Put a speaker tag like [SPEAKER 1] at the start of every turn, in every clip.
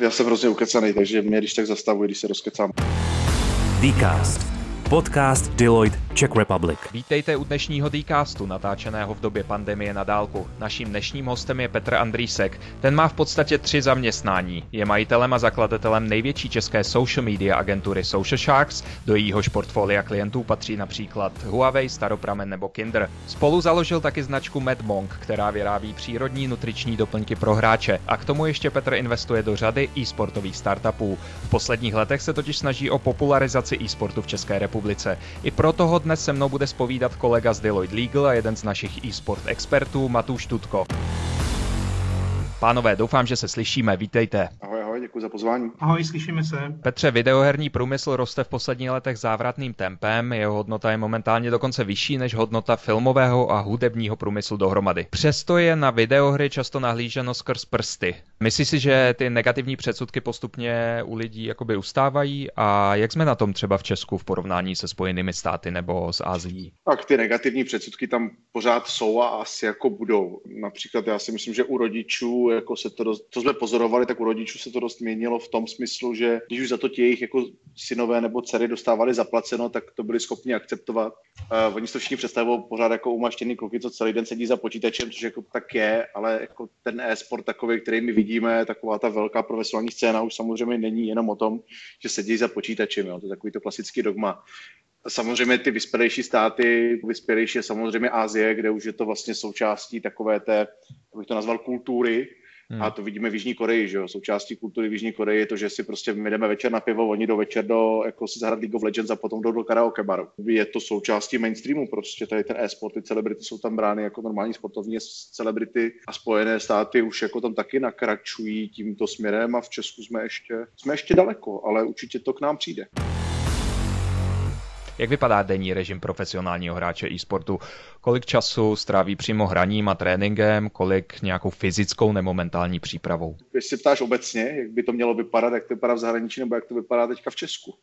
[SPEAKER 1] Já jsem hrozně ukecaný, takže mě když tak zastavuji, když se rozkecám.
[SPEAKER 2] Dcast Podcast Deloitte Czech Republic.
[SPEAKER 3] Vítejte u dnešního Dcastu, natáčeného v době pandemie na dálku. Naším dnešním hostem je Petr Andrýsek. Ten má v podstatě tři zaměstnání. Je majitelem a zakladatelem největší české social media agentury Social Sharks, do jejíhož portfolia klientů patří například Huawei, Staropramen nebo Kinder. Spolu založil taky značku MedMonk, která vyrábí přírodní nutriční doplňky pro hráče. A k tomu ještě Petr investuje do řady e-sportových startupů. V posledních letech se totiž snaží o popularizaci e-sportu v České republice. I proto dnes se mnou bude spovídat kolega z Deloitte Legal a jeden z našich e-sport expertů, Matuš Tutko. Pánové, doufám, že se slyšíme. Vítejte.
[SPEAKER 1] Ahoj, děkuji za pozvání.
[SPEAKER 4] Ahoj, slyšíme se.
[SPEAKER 3] Petře, videoherní průmysl roste v posledních letech závratným tempem, jeho hodnota je momentálně dokonce vyšší než hodnota filmového a hudebního průmyslu dohromady. Přesto je na videohry často nahlíženo skrz prsty. Myslíš si, že ty negativní předsudky postupně u lidí jakoby ustávají a jak jsme na tom třeba v Česku v porovnání se Spojenými státy nebo s Ázií?
[SPEAKER 1] Tak ty negativní předsudky tam pořád jsou a asi jako budou. Například já si myslím, že u rodičů, jako se to, dost, to jsme pozorovali, tak u rodičů se to dost měnilo v tom smyslu, že když už za to ti jejich jako synové nebo dcery dostávali zaplaceno, tak to byli schopni akceptovat. Uh, oni to všichni představují pořád jako umaštěný kluky, co celý den sedí za počítačem, což jako tak je, ale jako ten e-sport takový, který my vidíme, taková ta velká profesionální scéna už samozřejmě není jenom o tom, že sedí za počítačem. Jo. To je takový to klasický dogma. Samozřejmě ty vyspělejší státy, vyspělejší je samozřejmě Asie, kde už je to vlastně součástí takové té, jak bych to nazval, kultury, Hmm. A to vidíme v Jižní Koreji, že jo. Součástí kultury v Jižní Koreji je to, že si prostě my jdeme večer na pivo, oni do večer do, jako si zahrát League of Legends a potom jdou do karaoke baru. Je to součástí mainstreamu, prostě tady ten e-sport, ty celebrity jsou tam brány jako normální sportovní celebrity a Spojené státy už jako tam taky nakračují tímto směrem a v Česku jsme ještě, jsme ještě daleko, ale určitě to k nám přijde.
[SPEAKER 3] Jak vypadá denní režim profesionálního hráče e-sportu? Kolik času stráví přímo hraním a tréninkem, kolik nějakou fyzickou nebo mentální přípravou?
[SPEAKER 1] Když se ptáš obecně, jak by to mělo vypadat, jak to vypadá v zahraničí nebo jak to vypadá teďka v Česku?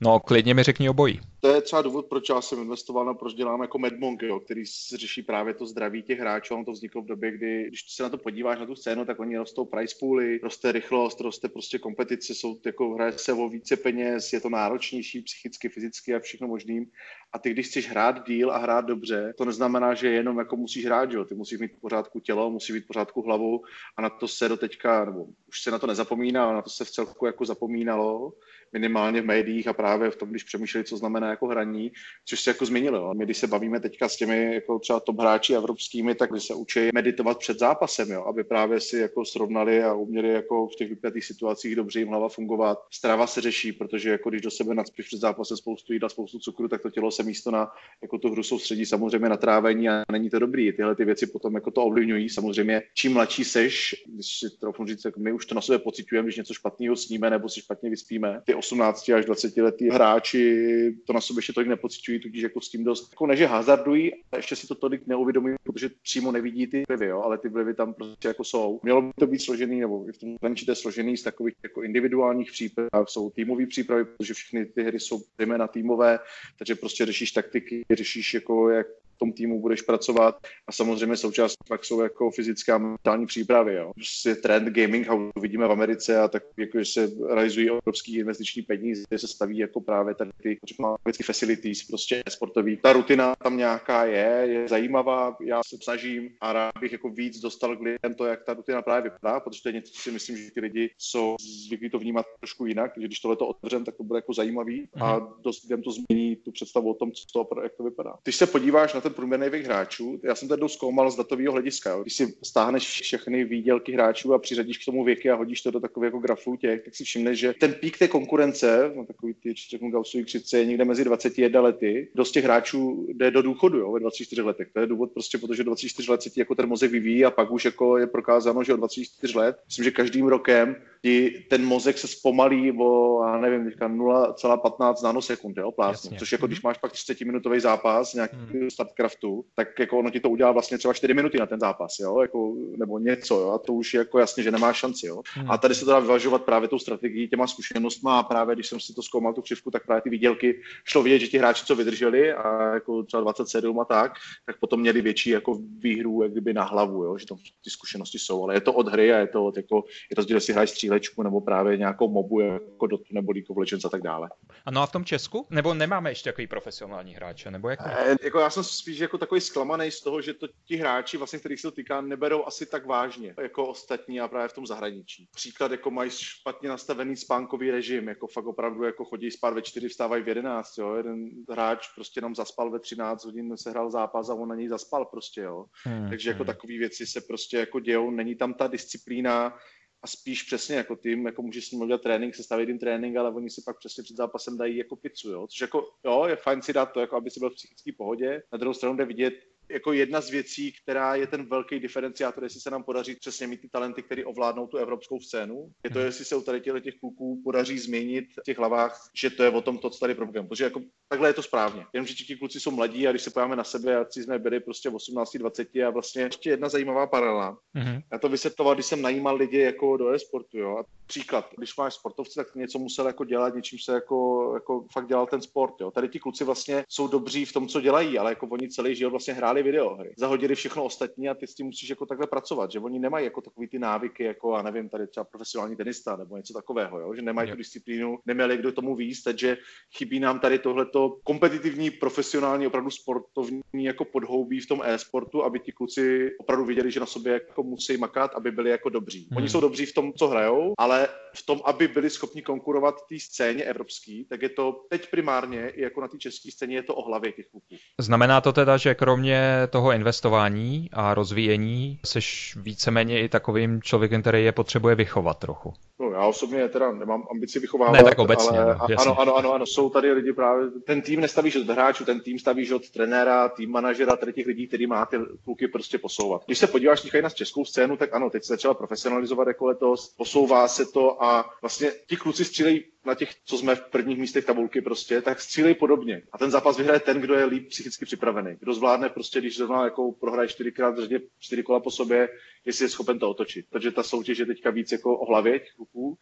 [SPEAKER 3] No, klidně mi řekni obojí.
[SPEAKER 1] To je třeba důvod, proč já jsem investoval, no, proč dělám jako MedMonk, jo, který řeší právě to zdraví těch hráčů. On to vzniklo v době, kdy, když se na to podíváš na tu scénu, tak oni rostou price pooly, roste rychlost, roste prostě kompetice, jsou jako hraje se o více peněz, je to náročnější psychicky, fyzicky a všechno možným. A ty, když chceš hrát díl a hrát dobře, to neznamená, že jenom jako musíš hrát, jo. Ty musíš mít pořádku tělo, musí mít pořádku hlavu a na to se do teďka, nebo už se na to nezapomíná, na to se v celku jako zapomínalo minimálně v médiích a právě v tom, když přemýšleli, co znamená jako hraní, což se jako změnilo. Jo. My, když se bavíme teďka s těmi jako třeba top hráči evropskými, tak se učí meditovat před zápasem, jo, aby právě si jako srovnali a uměli jako v těch vypjatých situacích dobře jim hlava fungovat. Strava se řeší, protože jako když do sebe nadspíš před zápasem spoustu jídla, spoustu cukru, tak to tělo se místo na jako tu hru soustředí samozřejmě na trávení a není to dobrý. Tyhle ty věci potom jako to ovlivňují. Samozřejmě, čím mladší seš, když si trochu říct, tak my už to na sebe pocitujeme, když něco špatného sníme nebo si špatně vyspíme. Ty 18 až 20 letý hráči to na sobě ještě tolik nepocitují, tudíž jako s tím dost, jako ne, že hazardují, ještě si to tolik neuvědomují, protože přímo nevidí ty vlivy, jo, ale ty vlivy tam prostě jako jsou. Mělo by to být složený, nebo v tom to složený z takových jako individuálních příprav, jsou týmové přípravy, protože všechny ty hry jsou zejména týmové, takže prostě řešíš taktiky, řešíš jako jak tom týmu budeš pracovat a samozřejmě součást pak jsou jako fyzická a mentální přípravy. Jo. Prostě trend gaming house vidíme v Americe a tak jako, že se realizují obrovský investiční peníze, se staví jako právě tady ty věci facilities, prostě sportový. Ta rutina tam nějaká je, je zajímavá, já se snažím a rád bych jako víc dostal k lidem to, jak ta rutina právě vypadá, protože to je něco, co si myslím, že ty lidi jsou zvyklí to vnímat trošku jinak, že když tohle to otevřem, tak to bude jako zajímavý a mhm. dost lidem to změní tu představu o tom, co to, jak to vypadá. Když se podíváš na ten průměrný věk hráčů. Já jsem to zkoumal z datového hlediska. Jo. Když si stáhneš všechny výdělky hráčů a přiřadíš k tomu věky a hodíš to do takového jako grafu těch, tak si všimneš, že ten pík té konkurence, no, takový ty řeknu Gaussový křice, je někde mezi 21 lety. Dost těch hráčů jde do důchodu jo, ve 24 letech. To je důvod prostě, protože 24 let se ti jako ten mozek vyvíjí a pak už jako je prokázáno, že od 24 let, myslím, že každým rokem ti ten mozek se zpomalí o, já nevím, teďka 0,15 nanosekund, jo, plásnu, což jako když mhm. máš pak 30-minutový zápas, nějaký hmm. StartCraftu, tak jako ono ti to udělá vlastně třeba 4 minuty na ten zápas, jo, jako, nebo něco, jo, a to už je jako jasně, že nemá šanci, jo. Hmm. A tady se to dá vyvažovat právě tou strategií, těma zkušenostma a právě když jsem si to zkoumal tu křivku, tak právě ty výdělky šlo vidět, že ti hráči, co vydrželi a jako třeba 27 a tak, tak potom měli větší jako výhru, jak kdyby na hlavu, jo, že tam ty zkušenosti jsou, ale je to od hry a je to od, jako, je si hráš střílečku nebo právě nějakou mobu jako Dotu nebo League of Legends a tak dále.
[SPEAKER 3] Ano a v tom Česku? Nebo nemáme ještě takový profesionální hráče? Nebo jak?
[SPEAKER 1] E, jako já jsem spíš jako takový zklamaný z toho, že to ti hráči, vlastně, kterých se to týká, neberou asi tak vážně jako ostatní a právě v tom zahraničí. Příklad, jako mají špatně nastavený spánkový režim, jako fakt opravdu jako chodí spát ve čtyři, vstávají v jedenáct, jo. Jeden hráč prostě jenom zaspal ve 13 hodin, se hrál zápas a on na něj zaspal prostě, jo. Hmm, Takže jako hmm. takové věci se prostě jako dějou, není tam ta disciplína, a spíš přesně jako tým, jako můžeš s ním udělat trénink, sestavit jim trénink, ale oni si pak přesně před zápasem dají jako pizzu, jo. Což jako, jo, je fajn si dát to, jako aby si byl v psychické pohodě. Na druhou stranu jde vidět, jako jedna z věcí, která je ten velký diferenciátor, jestli se nám podaří přesně mít ty talenty, které ovládnou tu evropskou scénu. Je to, hmm. jestli se u tady těch kluků podaří změnit v těch hlavách, že to je o tom to, co tady propagujeme. Protože jako takhle je to správně. Jenomže ti kluci jsou mladí a když se pojáme na sebe, a jsme byli prostě v 18, 20 a vlastně ještě jedna zajímavá paralela. Mm-hmm. Já to vysvětloval, když jsem najímal lidi jako do e-sportu, jo. A příklad, když máš sportovce, tak něco musel jako dělat, něčím se jako, jako fakt dělal ten sport, jo. Tady ti kluci vlastně jsou dobří v tom, co dělají, ale jako oni celý život vlastně hráli videohry. Zahodili všechno ostatní a ty s tím musíš jako takhle pracovat, že oni nemají jako takový ty návyky, jako a nevím, tady třeba profesionální tenista nebo něco takového, jo? že nemají tu disciplínu, neměli kdo tomu víc, takže chybí nám tady tohleto kompetitivní, profesionální, opravdu sportovní jako podhoubí v tom e-sportu, aby ti kluci opravdu viděli, že na sobě jako musí makat, aby byli jako dobří. Hmm. Oni jsou dobří v tom, co hrajou, ale v tom, aby byli schopni konkurovat té scéně evropský, tak je to teď primárně i jako na té české scéně je to o hlavě těch kluků.
[SPEAKER 3] Znamená to teda, že kromě toho investování a rozvíjení jsi víceméně i takovým člověkem, který je potřebuje vychovat trochu.
[SPEAKER 1] No, já osobně teda nemám ambici vychovávat.
[SPEAKER 3] Ne, tak obecně. Ale,
[SPEAKER 1] no, ano, ano, ano, ano, jsou tady lidi právě, ten tým nestavíš od hráčů, ten tým stavíš od trenéra, tým manažera, tady těch lidí, který má ty kluky prostě posouvat. Když se podíváš na českou scénu, tak ano, teď se začala profesionalizovat jako letos, posouvá se to a vlastně ti kluci střílejí na těch, co jsme v prvních místech tabulky prostě, tak střílej podobně. A ten zápas vyhraje ten, kdo je líp psychicky připravený. Kdo zvládne prostě, když zrovna jako prohraje čtyřikrát řadě, čtyři kola po sobě, jestli je schopen to otočit. Takže ta soutěž je teďka víc jako o hlavě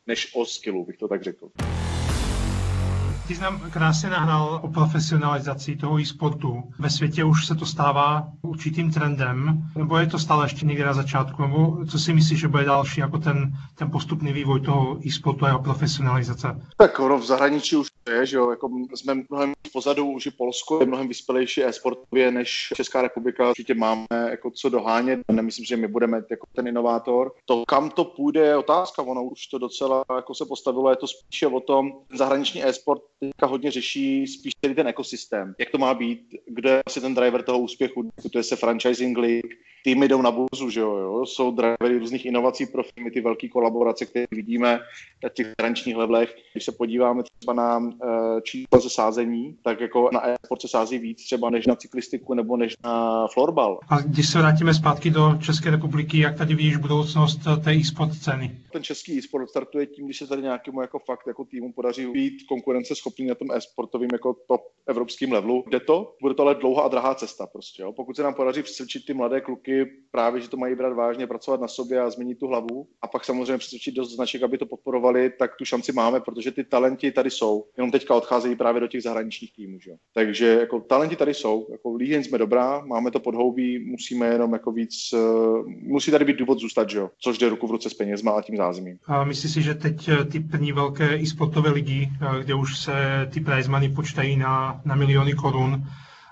[SPEAKER 1] než o skillu, bych to tak řekl.
[SPEAKER 4] Ty jsi nám krásně nahnal o profesionalizaci toho e-sportu. Ve světě už se to stává určitým trendem, nebo je to stále ještě někde na začátku, nebo co si myslíš, že bude další jako ten, ten postupný vývoj toho e-sportu a jeho profesionalizace?
[SPEAKER 1] Tak ono v zahraničí už je, že jo, jako jsme mnohem pozadu, už i Polsko je mnohem vyspělejší e-sportově než Česká republika. Určitě máme jako co dohánět. Nemyslím, že my budeme jako ten inovátor. To, kam to půjde, je otázka. Ono už to docela jako se postavilo. Je to spíše o tom, zahraniční e-sport teďka hodně řeší spíš ten ekosystém. Jak to má být, kde je asi ten driver toho úspěchu, to je se franchising league, týmy jdou na burzu, že jo, jo? jsou drivery různých inovací pro firmy, ty velké kolaborace, které vidíme na těch hraničních levelech. Když se podíváme třeba na uh, čísla ze sázení, tak jako na e-sport se sází víc třeba než na cyklistiku nebo než na florbal.
[SPEAKER 4] A když se vrátíme zpátky do České republiky, jak tady vidíš budoucnost té e-sport scény?
[SPEAKER 1] Ten český e-sport startuje tím, když se tady nějakému jako fakt jako týmu podaří být konkurenceschopný na tom e-sportovým jako top evropským levelu. Jde to, bude to ale dlouhá a drahá cesta prostě. Jo? Pokud se nám podaří přesvědčit ty mladé kluky právě, že to mají brát vážně, pracovat na sobě a změnit tu hlavu. A pak samozřejmě přesvědčit dost značek, aby to podporovali, tak tu šanci máme, protože ty talenti tady jsou. Jenom teďka odcházejí právě do těch zahraničních týmů. Že? Takže jako talenti tady jsou. Jako Líheň jsme dobrá, máme to podhoubí, musíme jenom jako víc, uh, musí tady být důvod zůstat, že což jde ruku v ruce s penězma a tím zázemím.
[SPEAKER 4] A myslíš si, že teď eh, ty první velké e-sportové ligy, eh, kde už se ty prize money počítají na, na miliony korun,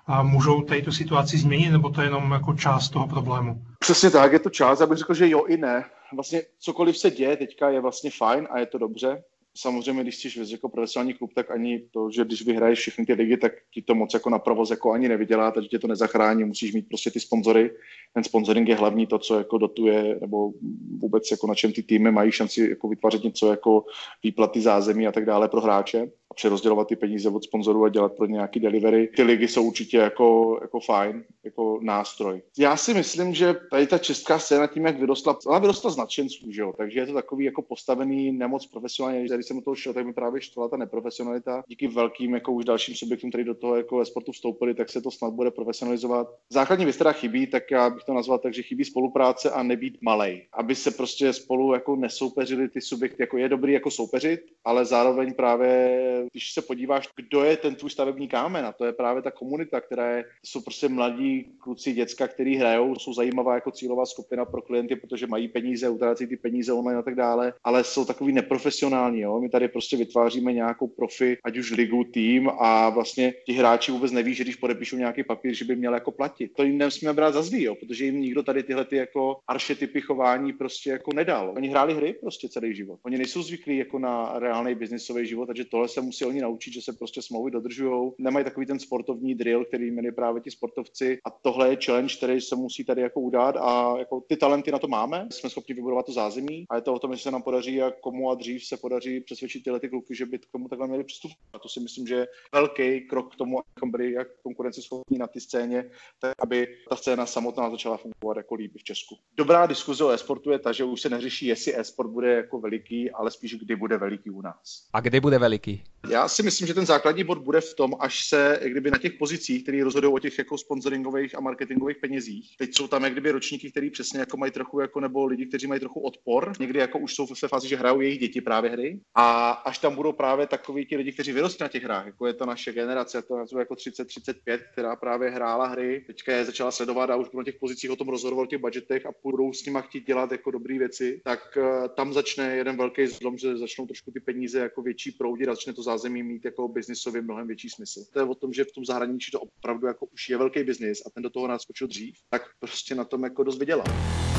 [SPEAKER 4] a můžou této situaci změnit, nebo to je jenom jako část toho problému?
[SPEAKER 1] Přesně tak, je to část. Já bych řekl, že jo i ne. Vlastně cokoliv se děje teďka je vlastně fajn a je to dobře samozřejmě, když jsi jako profesionální klub, tak ani to, že když vyhraješ všechny ty ligy, tak ti to moc jako na provoz jako ani nevydělá, takže tě to nezachrání, musíš mít prostě ty sponzory. Ten sponsoring je hlavní to, co jako dotuje, nebo vůbec jako na čem ty týmy mají šanci jako vytvářet něco jako výplaty zázemí a tak dále pro hráče přerozdělovat ty peníze od sponzorů a dělat pro nějaký delivery. Ty ligy jsou určitě jako, jako fajn, jako nástroj. Já si myslím, že tady ta česká scéna tím, jak vyrostla, ona vyrostla z nadšenců, že jo? takže je to takový jako postavený nemoc profesionálně. Když jsem do toho šel, tak mi právě štvala ta neprofesionalita. Díky velkým jako už dalším subjektům, který do toho jako ve sportu vstoupili, tak se to snad bude profesionalizovat. Základní věc, která chybí, tak já bych to nazval tak, že chybí spolupráce a nebýt malej. Aby se prostě spolu jako nesoupeřili ty subjekty, jako je dobrý jako soupeřit, ale zároveň právě když se podíváš, kdo je ten tvůj stavební kámen, a to je právě ta komunita, která je, jsou prostě mladí kluci, děcka, který hrajou, jsou zajímavá jako cílová skupina pro klienty, protože mají peníze, utrácí ty peníze online a tak dále, ale jsou takový neprofesionální. Jo? My tady prostě vytváříme nějakou profi, ať už ligu, tým a vlastně ti hráči vůbec neví, že když podepíšou nějaký papír, že by měl jako platit. To jim nemusíme brát za zlý, jo? protože jim nikdo tady tyhle ty jako archetypy chování prostě jako nedal. Oni hráli hry prostě celý život. Oni nejsou zvyklí jako na reálný biznisový život, takže tohle se musí oni naučit, že se prostě smlouvy dodržují. Nemají takový ten sportovní drill, který měli právě ti sportovci a tohle je challenge, který se musí tady jako udát a jako ty talenty na to máme. Jsme schopni vybudovat to zázemí a je to o tom, jestli se nám podaří a komu a dřív se podaří přesvědčit tyhle ty kluky, že by k tomu takhle měli přístup. A to si myslím, že je velký krok k tomu, abychom byli jak konkurenceschopní na té scéně, tak aby ta scéna samotná začala fungovat jako líbí v Česku. Dobrá diskuze o e-sportu je ta, že už se neřeší, jestli e-sport bude jako veliký, ale spíš kdy bude veliký u nás.
[SPEAKER 3] A kdy bude veliký?
[SPEAKER 1] Já si myslím, že ten základní bod bude v tom, až se, kdyby na těch pozicích, které rozhodují o těch jako sponsoringových a marketingových penězích. Teď jsou tam jak kdyby ročníky, který přesně jako mají trochu jako nebo lidi, kteří mají trochu odpor. Někdy jako už jsou ve fázi, že hrajou jejich děti právě hry. A až tam budou právě takový ti lidi, kteří vyrostli na těch hrách, jako je to naše generace, to je jako 30-35, která právě hrála hry, teďka je začala sledovat a už na těch pozicích o tom rozhodoval těch budgetech a budou s nimi chtít dělat jako dobré věci, tak uh, tam začne jeden velký zlom, že začnou trošku ty peníze jako větší proudit a začne to zázemí mít jako biznisově mnohem větší smysl. To je o tom, že v tom zahraničí to opravdu jako už je velký biznis a ten do toho naskočil dřív, tak prostě na tom jako dost vydělal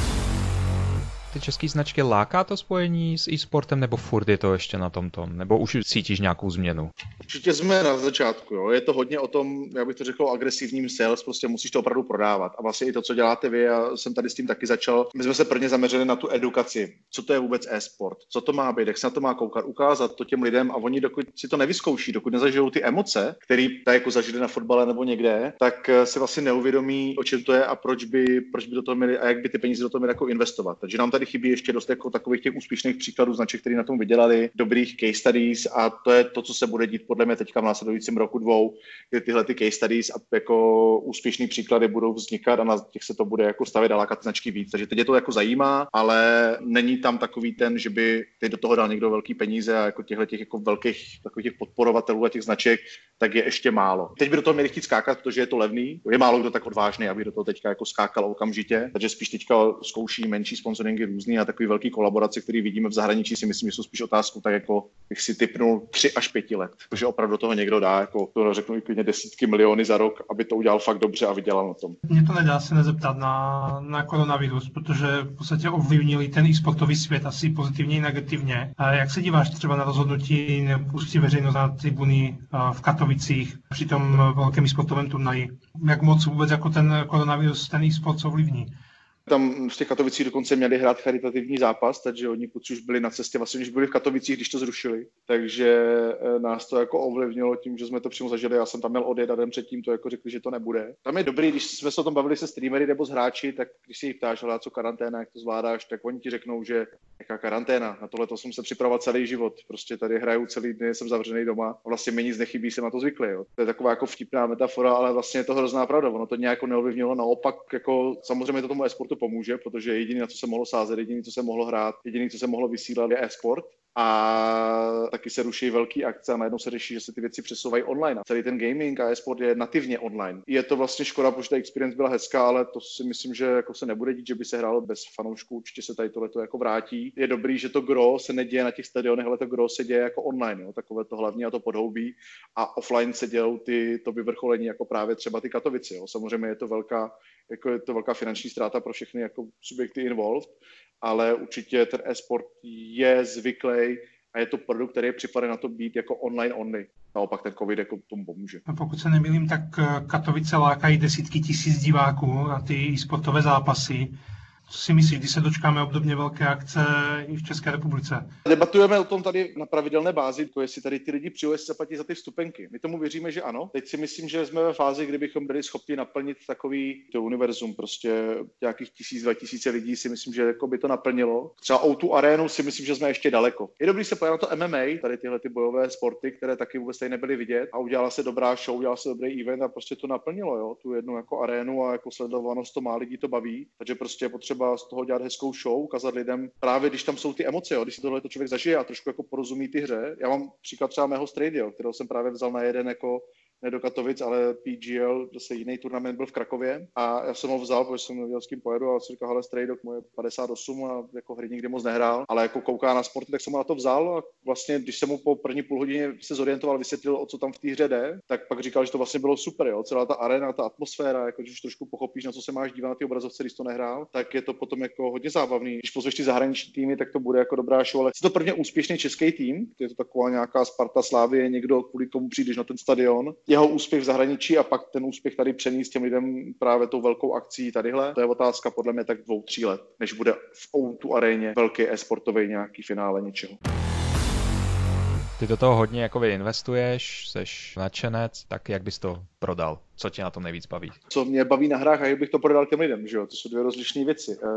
[SPEAKER 3] ty české značky láká to spojení s e-sportem, nebo furt je to ještě na tomto? Nebo už cítíš nějakou změnu?
[SPEAKER 1] Určitě jsme na začátku. Jo. Je to hodně o tom, já bych to řekl, agresivním sales, prostě musíš to opravdu prodávat. A vlastně i to, co děláte vy, já jsem tady s tím taky začal. My jsme se prvně zaměřili na tu edukaci. Co to je vůbec e-sport? Co to má být? Jak se na to má koukat? Ukázat to těm lidem a oni, dokud si to nevyzkouší, dokud nezažijou ty emoce, které tak jako zažili na fotbale nebo někde, tak eh, si vlastně neuvědomí, o čem to je a proč by, proč by do toho měli a jak by ty peníze do toho měli jako investovat. Takže nám tady tady chybí ještě dost jako takových těch úspěšných příkladů značek, které na tom vydělali, dobrých case studies a to je to, co se bude dít podle mě teďka v následujícím roku dvou, kdy tyhle ty case studies a jako úspěšné příklady budou vznikat a na těch se to bude jako stavit a lákat značky víc. Takže teď je to jako zajímá, ale není tam takový ten, že by teď do toho dal někdo velký peníze a jako těchto těch jako velkých takových těch podporovatelů a těch značek, tak je ještě málo. Teď by do toho měli chtít skákat, protože je to levný. Je málo kdo tak odvážný, aby do toho teďka jako skákal okamžitě, takže spíš teďka zkouší menší sponsoringy různý a takový velký kolaborace, který vidíme v zahraničí, si myslím, že jsou spíš otázku, tak jako bych si typnul tři až pěti let. Takže opravdu toho někdo dá, jako to řeknu i klidně desítky miliony za rok, aby to udělal fakt dobře a vydělal na tom.
[SPEAKER 4] Mě to nedá se nezeptat na, na koronavirus, protože v podstatě ovlivnili ten e-sportový svět asi pozitivně i negativně. A jak se díváš třeba na rozhodnutí nepustit veřejnost na tribuny v Katovicích při tom velkém sportovém turnaji? Jak moc vůbec jako ten koronavirus ten e-sport ovlivní?
[SPEAKER 1] Tam v těch Katovicích dokonce měli hrát charitativní zápas, takže oni kluci už byli na cestě, vlastně už byli v Katovicích, když to zrušili. Takže eh, nás to jako ovlivnilo tím, že jsme to přímo zažili. Já jsem tam měl odjet a den předtím to jako řekli, že to nebude. Tam je dobrý, když jsme se o tom bavili se streamery nebo s hráči, tak když si jich ptáš, ale co karanténa, jak to zvládáš, tak oni ti řeknou, že jaká karanténa, na tohle to jsem se připravoval celý život. Prostě tady hraju celý den, jsem zavřený doma a vlastně mi nic nechybí, jsem na to zvyklý. Jo. To je taková jako vtipná metafora, ale vlastně je to hrozná pravda. Ono to nějak neovlivnilo, naopak jako samozřejmě to tomu e-sportu to pomůže, protože jediný, na co se mohlo sázet, jediný, co se mohlo hrát, jediný, co se mohlo vysílat, je e-sport a taky se ruší velký akce a najednou se řeší, že se ty věci přesouvají online. A celý ten gaming a e-sport je nativně online. Je to vlastně škoda, protože ta experience byla hezká, ale to si myslím, že jako se nebude dít, že by se hrálo bez fanoušků. Určitě se tady tohle jako vrátí. Je dobrý, že to gro se neděje na těch stadionech, ale to gro se děje jako online, jo, takové to hlavní a to podhoubí. A offline se dělou ty, to vyvrcholení, jako právě třeba ty Katovice. Jo. Samozřejmě je to velká, jako je to velká finanční ztráta pro všechny jako subjekty involved, ale určitě ten e-sport je zvyklý a je to produkt, který je připraven na to být jako online only. Naopak ten covid jako tomu pomůže.
[SPEAKER 4] A pokud se nemýlím, tak Katovice lákají desítky tisíc diváků na ty e-sportové zápasy. Si myslíš, když se dočkáme obdobně velké akce i v České republice?
[SPEAKER 1] Debatujeme o tom tady na pravidelné bázi, jako jestli tady ty lidi přijou, jestli zaplatí za ty vstupenky. My tomu věříme, že ano. Teď si myslím, že jsme ve fázi, kdybychom byli schopni naplnit takový to univerzum, prostě nějakých tisíc, dva tisíce lidí si myslím, že jako by to naplnilo. Třeba o tu arénu si myslím, že jsme ještě daleko. Je dobrý se podívat to MMA, tady tyhle ty bojové sporty, které taky vůbec tady nebyly vidět a udělala se dobrá show, udělala se dobrý event a prostě to naplnilo, jo, tu jednu jako arénu a jako sledovanost to má lidí to baví, takže prostě potřeba třeba z toho dělat hezkou show, ukázat lidem právě, když tam jsou ty emoce, jo, když si tohle to člověk zažije a trošku jako porozumí ty hře. Já mám příklad třeba mého Stradio, kterého jsem právě vzal na jeden jako ne do Katovic, ale PGL, zase jiný turnament byl v Krakově a já jsem ho vzal, protože jsem nevěděl, s kým pojedu a jsem říkal, hele, Strajdok, moje 58 a jako hry nikdy moc nehrál, ale jako kouká na sporty, tak jsem ho na to vzal a vlastně, když jsem mu po první půl hodině se zorientoval, vysvětlil, o co tam v té hře jde, tak pak říkal, že to vlastně bylo super, jo, celá ta arena, ta atmosféra, jako když trošku pochopíš, na co se máš dívat na ty obrazovce, když to nehrál, tak je to potom jako hodně zábavný. Když pozveš ty zahraniční týmy, tak to bude jako dobrá show, ale je to prvně úspěšný český tým, je to taková nějaká Sparta Slávie, někdo kvůli tomu přijdeš na ten stadion. Jeho úspěch v zahraničí a pak ten úspěch tady přenést těm lidem právě tou velkou akcí tadyhle. To je otázka podle mě tak dvou, tří let, než bude v o aréně velký e-sportový nějaký finále něčeho.
[SPEAKER 3] Ty do toho hodně jako investuješ, seš nadšenec, tak jak bys to prodal? Co tě na tom nejvíc baví?
[SPEAKER 1] Co mě baví na hrách a jak bych to prodal těm lidem, že jo? To jsou dvě rozlišné věci. Eh,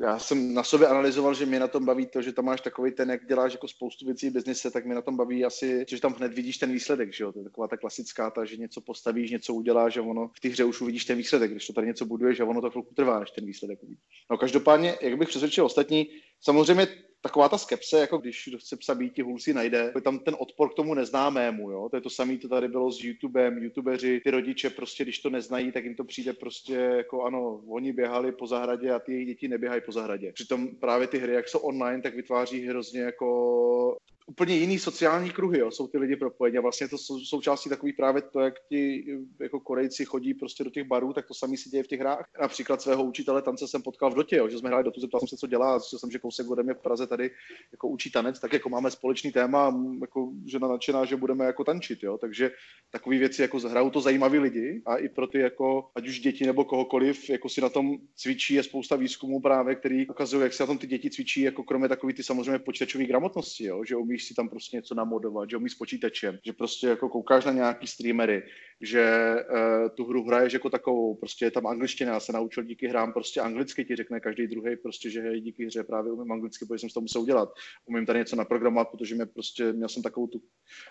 [SPEAKER 1] já jsem na sobě analyzoval, že mě na tom baví to, že tam máš takový ten, jak děláš jako spoustu věcí v biznise, tak mě na tom baví asi, že tam hned vidíš ten výsledek, že jo? To je taková ta klasická, ta, že něco postavíš, něco uděláš, že ono v té hře už uvidíš ten výsledek, když to tady něco buduješ a ono to chvilku trvá, než ten výsledek uvidíš. No každopádně, jak bych přesvědčil ostatní, samozřejmě taková ta skepse, jako když chce psa být, hůl si najde, je tam ten odpor k tomu neznámému, jo? To je to samé, to tady bylo s YouTubem, YouTubeři, ty rodiče prostě, když to neznají, tak jim to přijde prostě jako ano, oni běhali po zahradě a ty jejich děti neběhají po zahradě. Přitom právě ty hry, jak jsou online, tak vytváří hrozně jako úplně jiný sociální kruhy, jo, jsou ty lidi propojení a vlastně to jsou součástí takový právě to, jak ti jako Korejci chodí prostě do těch barů, tak to samý se děje v těch hrách. Například svého učitele tance jsem potkal v Dotě, jo, že jsme hráli Dotu, zeptal jsem se, co dělá, a jsem, že kousek ode mě v Praze tady jako učí tanec, tak jako máme společný téma, jako žena nadšená, že budeme jako tančit, jo, takže takové věci jako hrajou to zajímaví lidi a i pro ty jako, ať už děti nebo kohokoliv, jako si na tom cvičí, je spousta výzkumů právě, který ukazují, jak se na tom ty děti cvičí, jako kromě takový ty samozřejmě počítačové gramotnosti, jo, že umíš si tam prostě něco namodovat, že umí s počítačem, že prostě jako koukáš na nějaký streamery, že uh, tu hru hraješ jako takovou, prostě je tam angličtina, já se naučil díky hrám prostě anglicky, ti řekne každý druhý prostě, že hej, díky hře právě umím anglicky, protože jsem to musel udělat. Umím tady něco naprogramovat, protože mě prostě, měl jsem takovou tu,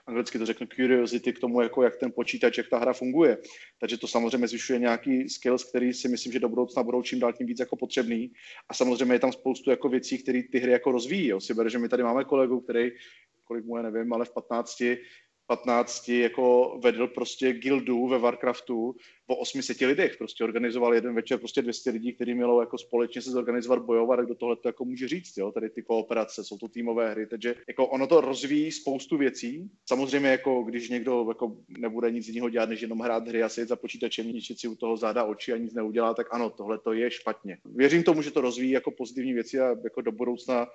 [SPEAKER 1] anglicky to řeknu, curiosity k tomu, jako jak ten počítač, jak ta hra funguje. Takže to samozřejmě zvyšuje nějaký skills, který si myslím, že do budoucna budou čím dál tím víc jako potřebný. A samozřejmě je tam spoustu jako věcí, které ty hry jako rozvíjí. Jo. Si bere, že my tady máme kolegu, který kolik mu je, nevím, ale v 15, 15 jako vedl prostě gildu ve Warcraftu po 800 lidech. Prostě organizoval jeden večer prostě 200 lidí, kteří mělo jako společně se zorganizovat, bojovat, tak do tohle to jako může říct, jo, tady ty kooperace, jsou to týmové hry, takže jako ono to rozvíjí spoustu věcí. Samozřejmě jako když někdo jako nebude nic jiného dělat, než jenom hrát hry a sedět za počítačem, ničit si u toho záda oči a nic neudělá, tak ano, tohle to je špatně. Věřím tomu, že to rozvíjí jako pozitivní věci a jako do budoucna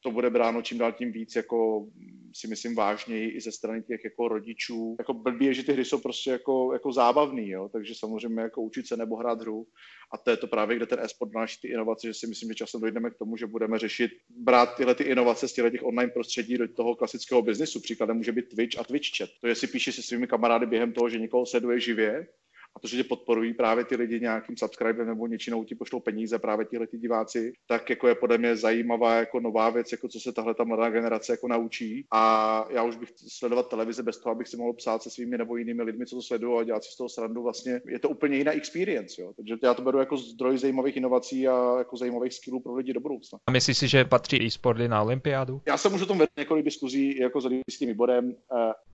[SPEAKER 1] to bude bráno čím dál tím víc, jako si myslím vážněji i ze strany těch jako rodičů. Jako blbý je, že ty hry jsou prostě jako, jako zábavný, jo? takže samozřejmě jako učit se nebo hrát hru. A to je to právě, kde ten e-sport náš ty inovace, že si myslím, že časem dojdeme k tomu, že budeme řešit, brát tyhle ty inovace z těch online prostředí do toho klasického biznisu. Příkladem může být Twitch a Twitch chat. To je, si píšeš se svými kamarády během toho, že někoho sleduje živě, a to, že tě podporují právě ty lidi nějakým subscribem nebo něčinou ti pošlou peníze právě tihle ty diváci, tak jako je podle mě zajímavá jako nová věc, jako co se tahle ta mladá generace jako naučí. A já už bych sledovat televize bez toho, abych si mohl psát se svými nebo jinými lidmi, co to sledují a dělat si z toho srandu. Vlastně je to úplně jiná experience. Jo. Takže já to beru jako zdroj zajímavých inovací a jako zajímavých skillů pro lidi do budoucna.
[SPEAKER 3] A myslíš si, že patří e-sporty na olympiádu?
[SPEAKER 1] Já jsem už o tom vedl několik diskuzí jako s tím výborem.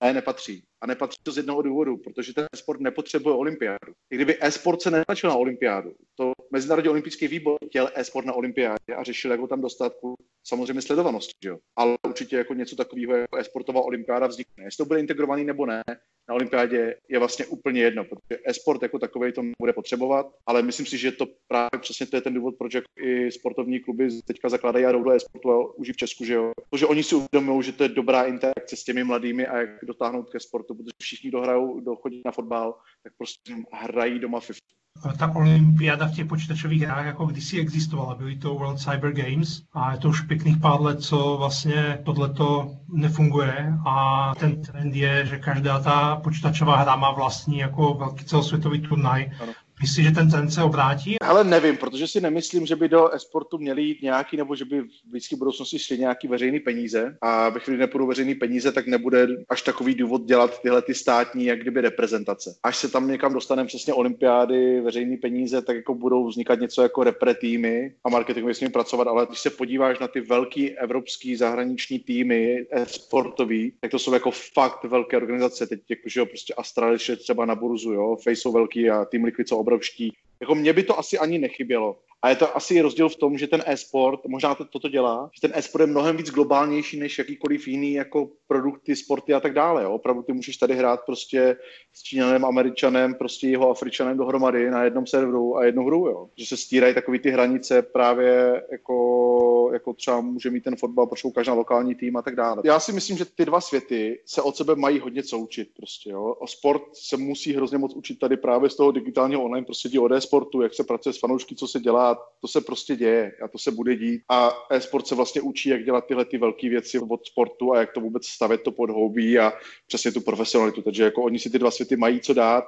[SPEAKER 1] E, nepatří. A nepatří to z jednoho důvodu, protože ten sport nepotřebuje olympiádu. I kdyby e-sport se netlačil na olympiádu, to Mezinárodní olympijský výbor chtěl e-sport na olympiádě a řešil, jak ho tam dostat samozřejmě sledovanosti, jo. Ale určitě jako něco takového jako e-sportová olympiáda vznikne. Jestli to bude integrovaný nebo ne, na olympiádě je vlastně úplně jedno, protože e-sport jako takový to bude potřebovat, ale myslím si, že to právě přesně to je ten důvod, proč jako i sportovní kluby teďka zakládají a jdou do e-sportu a už v Česku, že jo. Protože oni si uvědomují, že to je dobrá interakce s těmi mladými a jak dotáhnout ke sportu, protože všichni dohrajou, dochodí na fotbal, tak prostě hrají doma FIFA
[SPEAKER 4] ta olympiáda v těch počítačových hrách jako kdysi existovala, byly to World Cyber Games a je to už pěkných pár let, co vlastně tohleto nefunguje. A ten trend je, že každá ta počítačová hra má vlastní jako velký celosvětový turnaj, Myslíš, že ten trend se obrátí?
[SPEAKER 1] Ale nevím, protože si nemyslím, že by do esportu měli jít nějaký, nebo že by v blízké budoucnosti šli nějaký veřejný peníze. A ve chvíli nepůjdu veřejný peníze, tak nebude až takový důvod dělat tyhle ty státní, jak kdyby reprezentace. Až se tam někam dostaneme přesně olympiády, veřejný peníze, tak jako budou vznikat něco jako repre týmy a marketingově s nimi pracovat, ale když se podíváš na ty velký evropský zahraniční týmy sportový, tak to jsou jako fakt velké organizace. Teď jako, že jo, prostě Astralis je třeba na burzu, jo, Face jsou velký a Team Liquid jsou obrovští. Jako mně by to asi ani nechybělo. A je to asi rozdíl v tom, že ten e-sport, možná to, toto dělá, že ten e-sport je mnohem víc globálnější než jakýkoliv jiný jako produkty, sporty a tak dále. Jo. Opravdu ty můžeš tady hrát prostě s Číňanem, Američanem, prostě jeho Afričanem dohromady na jednom serveru a jednu hru. Jo. Že se stírají takový ty hranice právě jako, jako třeba může mít ten fotbal, proč každá lokální tým a tak dále. Já si myslím, že ty dva světy se od sebe mají hodně co učit. Prostě, jo. O sport se musí hrozně moc učit tady právě z toho digitálního online prostředí od e-sportu, jak se pracuje s fanoušky, co se dělá, to se prostě děje a to se bude dít. A e-sport se vlastně učí, jak dělat tyhle ty velké věci od sportu a jak to vůbec stavět to podhoubí a přesně tu profesionalitu. Takže jako oni si ty dva světy mají co dát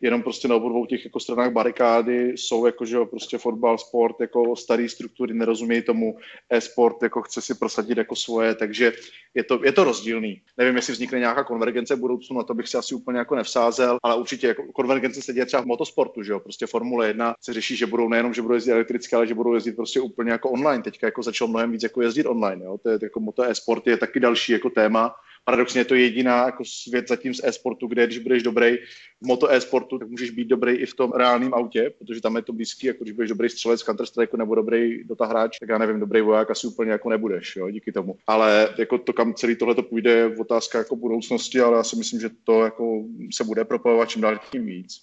[SPEAKER 1] jenom prostě na obou těch jako stranách barikády jsou jako, že prostě fotbal, sport, jako starý struktury, nerozumějí tomu, e-sport jako chce si prosadit jako svoje, takže je to, je to rozdílný. Nevím, jestli vznikne nějaká konvergence v budoucnu, na to bych si asi úplně jako nevsázel, ale určitě jako konvergence se děje třeba v motosportu, že jo, prostě Formule 1 se řeší, že budou nejenom, že budou jezdit elektricky, ale že budou jezdit prostě úplně jako online. Teďka jako začalo mnohem víc jako jezdit online, jo, to je jako moto e-sport je taky další jako téma, paradoxně je to jediná jako svět zatím z e-sportu, kde když budeš dobrý v moto e-sportu, tak můžeš být dobrý i v tom reálném autě, protože tam je to blízký, jako když budeš dobrý střelec Counter Strike nebo dobrý dotahráč, tak já nevím, dobrý voják asi úplně jako nebudeš, jo, díky tomu. Ale jako to, kam celý tohle to půjde, je otázka jako budoucnosti, ale já si myslím, že to jako se bude propagovat čím dál tím víc.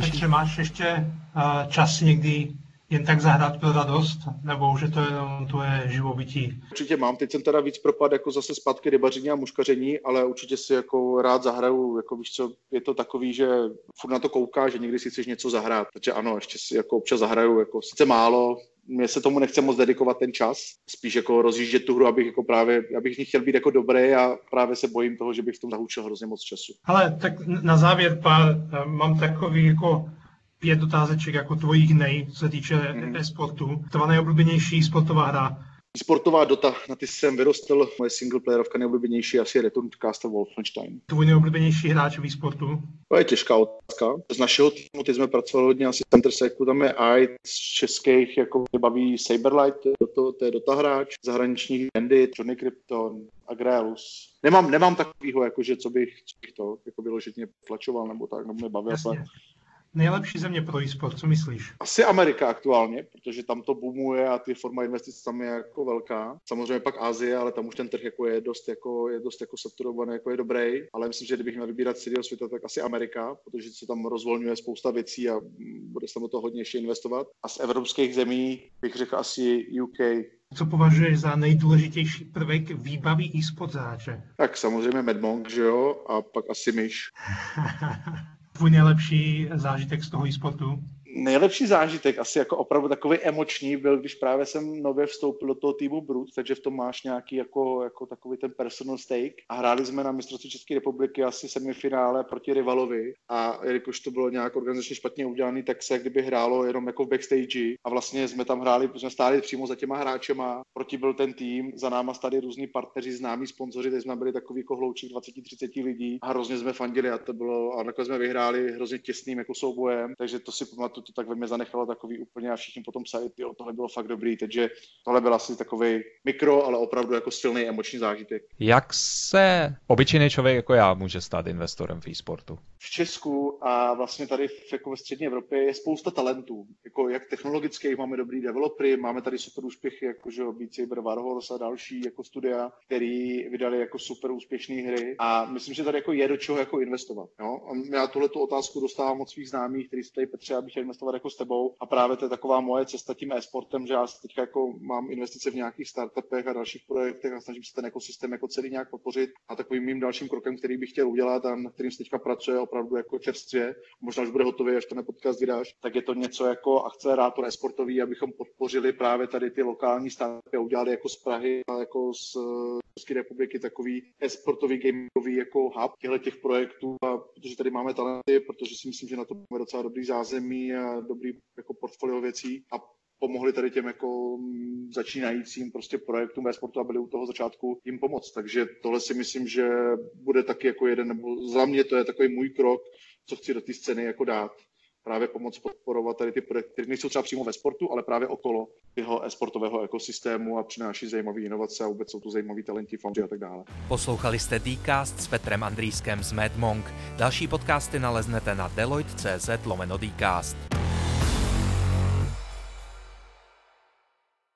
[SPEAKER 4] Takže máš ještě uh, čas někdy jen tak zahrát pro radost, nebo už je to jenom tvoje živobytí?
[SPEAKER 1] Určitě mám, teď jsem teda víc propad jako zase zpátky rybaření a muškaření, ale určitě si jako rád zahraju, jako víš co, je to takový, že furt na to kouká, že někdy si chceš něco zahrát, takže ano, ještě si jako občas zahraju, jako sice málo, mě se tomu nechce moc dedikovat ten čas, spíš jako rozjíždět tu hru, abych jako právě, abych ní chtěl být jako dobrý a právě se bojím toho, že bych v tom zahučil hrozně moc času.
[SPEAKER 4] Ale tak na závěr pár, mám takový jako pět otázeček jako tvojich nej, co se týče mm. e-sportu. Tvá nejoblíbenější sportová hra?
[SPEAKER 1] Sportová Dota, na ty jsem vyrostl, moje singleplayerovka nejoblíbenější asi je Return to Castle Wolfenstein.
[SPEAKER 4] Tvůj nejoblíbenější hráč v sportu?
[SPEAKER 1] To je těžká otázka. Z našeho týmu teď jsme pracovali hodně asi Center Seku, tam je AI z českých, jako baví Saberlight, to, to, to je Dota hráč, zahraničních Andy, Johnny Krypton, Agrelus. Nemám, nemám takového, jakože co bych, co bych to jako vyloženě flačoval nebo tak, nebo mě bavil. Ale
[SPEAKER 4] nejlepší země pro e-sport, co myslíš?
[SPEAKER 1] Asi Amerika aktuálně, protože tam to boomuje a ty forma investic tam je jako velká. Samozřejmě pak Asie, ale tam už ten trh jako je dost jako, je dost jako saturovaný, jako je dobrý, ale myslím, že kdybych měl vybírat celého světa, tak asi Amerika, protože se tam rozvolňuje spousta věcí a bude se tam toho hodně ještě investovat. A z evropských zemí bych řekl asi UK,
[SPEAKER 4] co považuješ za nejdůležitější prvek výbavy e-sport hráče?
[SPEAKER 1] Tak samozřejmě Medmonk, že jo, a pak asi myš.
[SPEAKER 4] tvůj nejlepší zážitek z toho e-sportu?
[SPEAKER 1] Nejlepší zážitek, asi jako opravdu takový emoční, byl, když právě jsem nově vstoupil do toho týmu Brut, takže v tom máš nějaký jako, jako takový ten personal stake. A hráli jsme na mistrovství České republiky asi semifinále proti rivalovi. A jelikož to bylo nějak organizačně špatně udělané, tak se kdyby hrálo jenom jako v backstage. A vlastně jsme tam hráli, jsme stáli přímo za těma hráčema, proti byl ten tým, za náma stáli různí partneři, známí sponzoři, teď jsme byli takový jako hloučík 20-30 lidí. A hrozně jsme fandili a to bylo, a nakonec jsme vyhráli hrozně těsným jako soubojem, takže to si pamatuju to tak ve mě zanechalo takový úplně a všichni potom psali, jo, tohle bylo fakt dobrý, takže tohle byl asi takový mikro, ale opravdu jako silný emoční zážitek.
[SPEAKER 3] Jak se obyčejný člověk jako já může stát investorem v e-sportu?
[SPEAKER 1] V Česku a vlastně tady v, jako ve střední Evropě je spousta talentů, jako jak technologických, máme dobrý developery, máme tady super úspěchy, jako že Beat Saber, Warhorse a další jako studia, který vydali jako super úspěšné hry a myslím, že tady jako je do čeho jako investovat. Jo? A já tuhle tu otázku dostávám od svých známých, kteří se tady Petře, abych investovat jako s tebou. A právě to je taková moje cesta tím e-sportem, že já teď jako mám investice v nějakých startupech a dalších projektech a snažím se ten ekosystém jako celý nějak podpořit. A takovým mým dalším krokem, který bych chtěl udělat a na kterým se teďka pracuje opravdu jako čerstvě, možná už bude hotový, až ten podcast vydáš, tak je to něco jako akcelerátor e-sportový, abychom podpořili právě tady ty lokální startupy a udělali jako z Prahy a jako z České republiky takový e-sportový gamingový jako hub těchto těch projektů, a protože tady máme talenty, protože si myslím, že na to máme docela dobrý zázemí dobrý jako portfolio věcí a pomohli tady těm jako začínajícím prostě projektům ve sportu a byli u toho začátku jim pomoct. Takže tohle si myslím, že bude taky jako jeden, nebo za mě to je takový můj krok, co chci do té scény jako dát právě pomoct podporovat tady ty projekty, které nejsou třeba přímo ve sportu, ale právě okolo jeho e-sportového ekosystému a přináší zajímavé inovace a vůbec jsou tu zajímaví talenti, foundry a tak dále.
[SPEAKER 3] Poslouchali jste Dcast s Petrem Andrýskem z MadMonk. Další podcasty naleznete na deloitte.cz lomeno Dcast.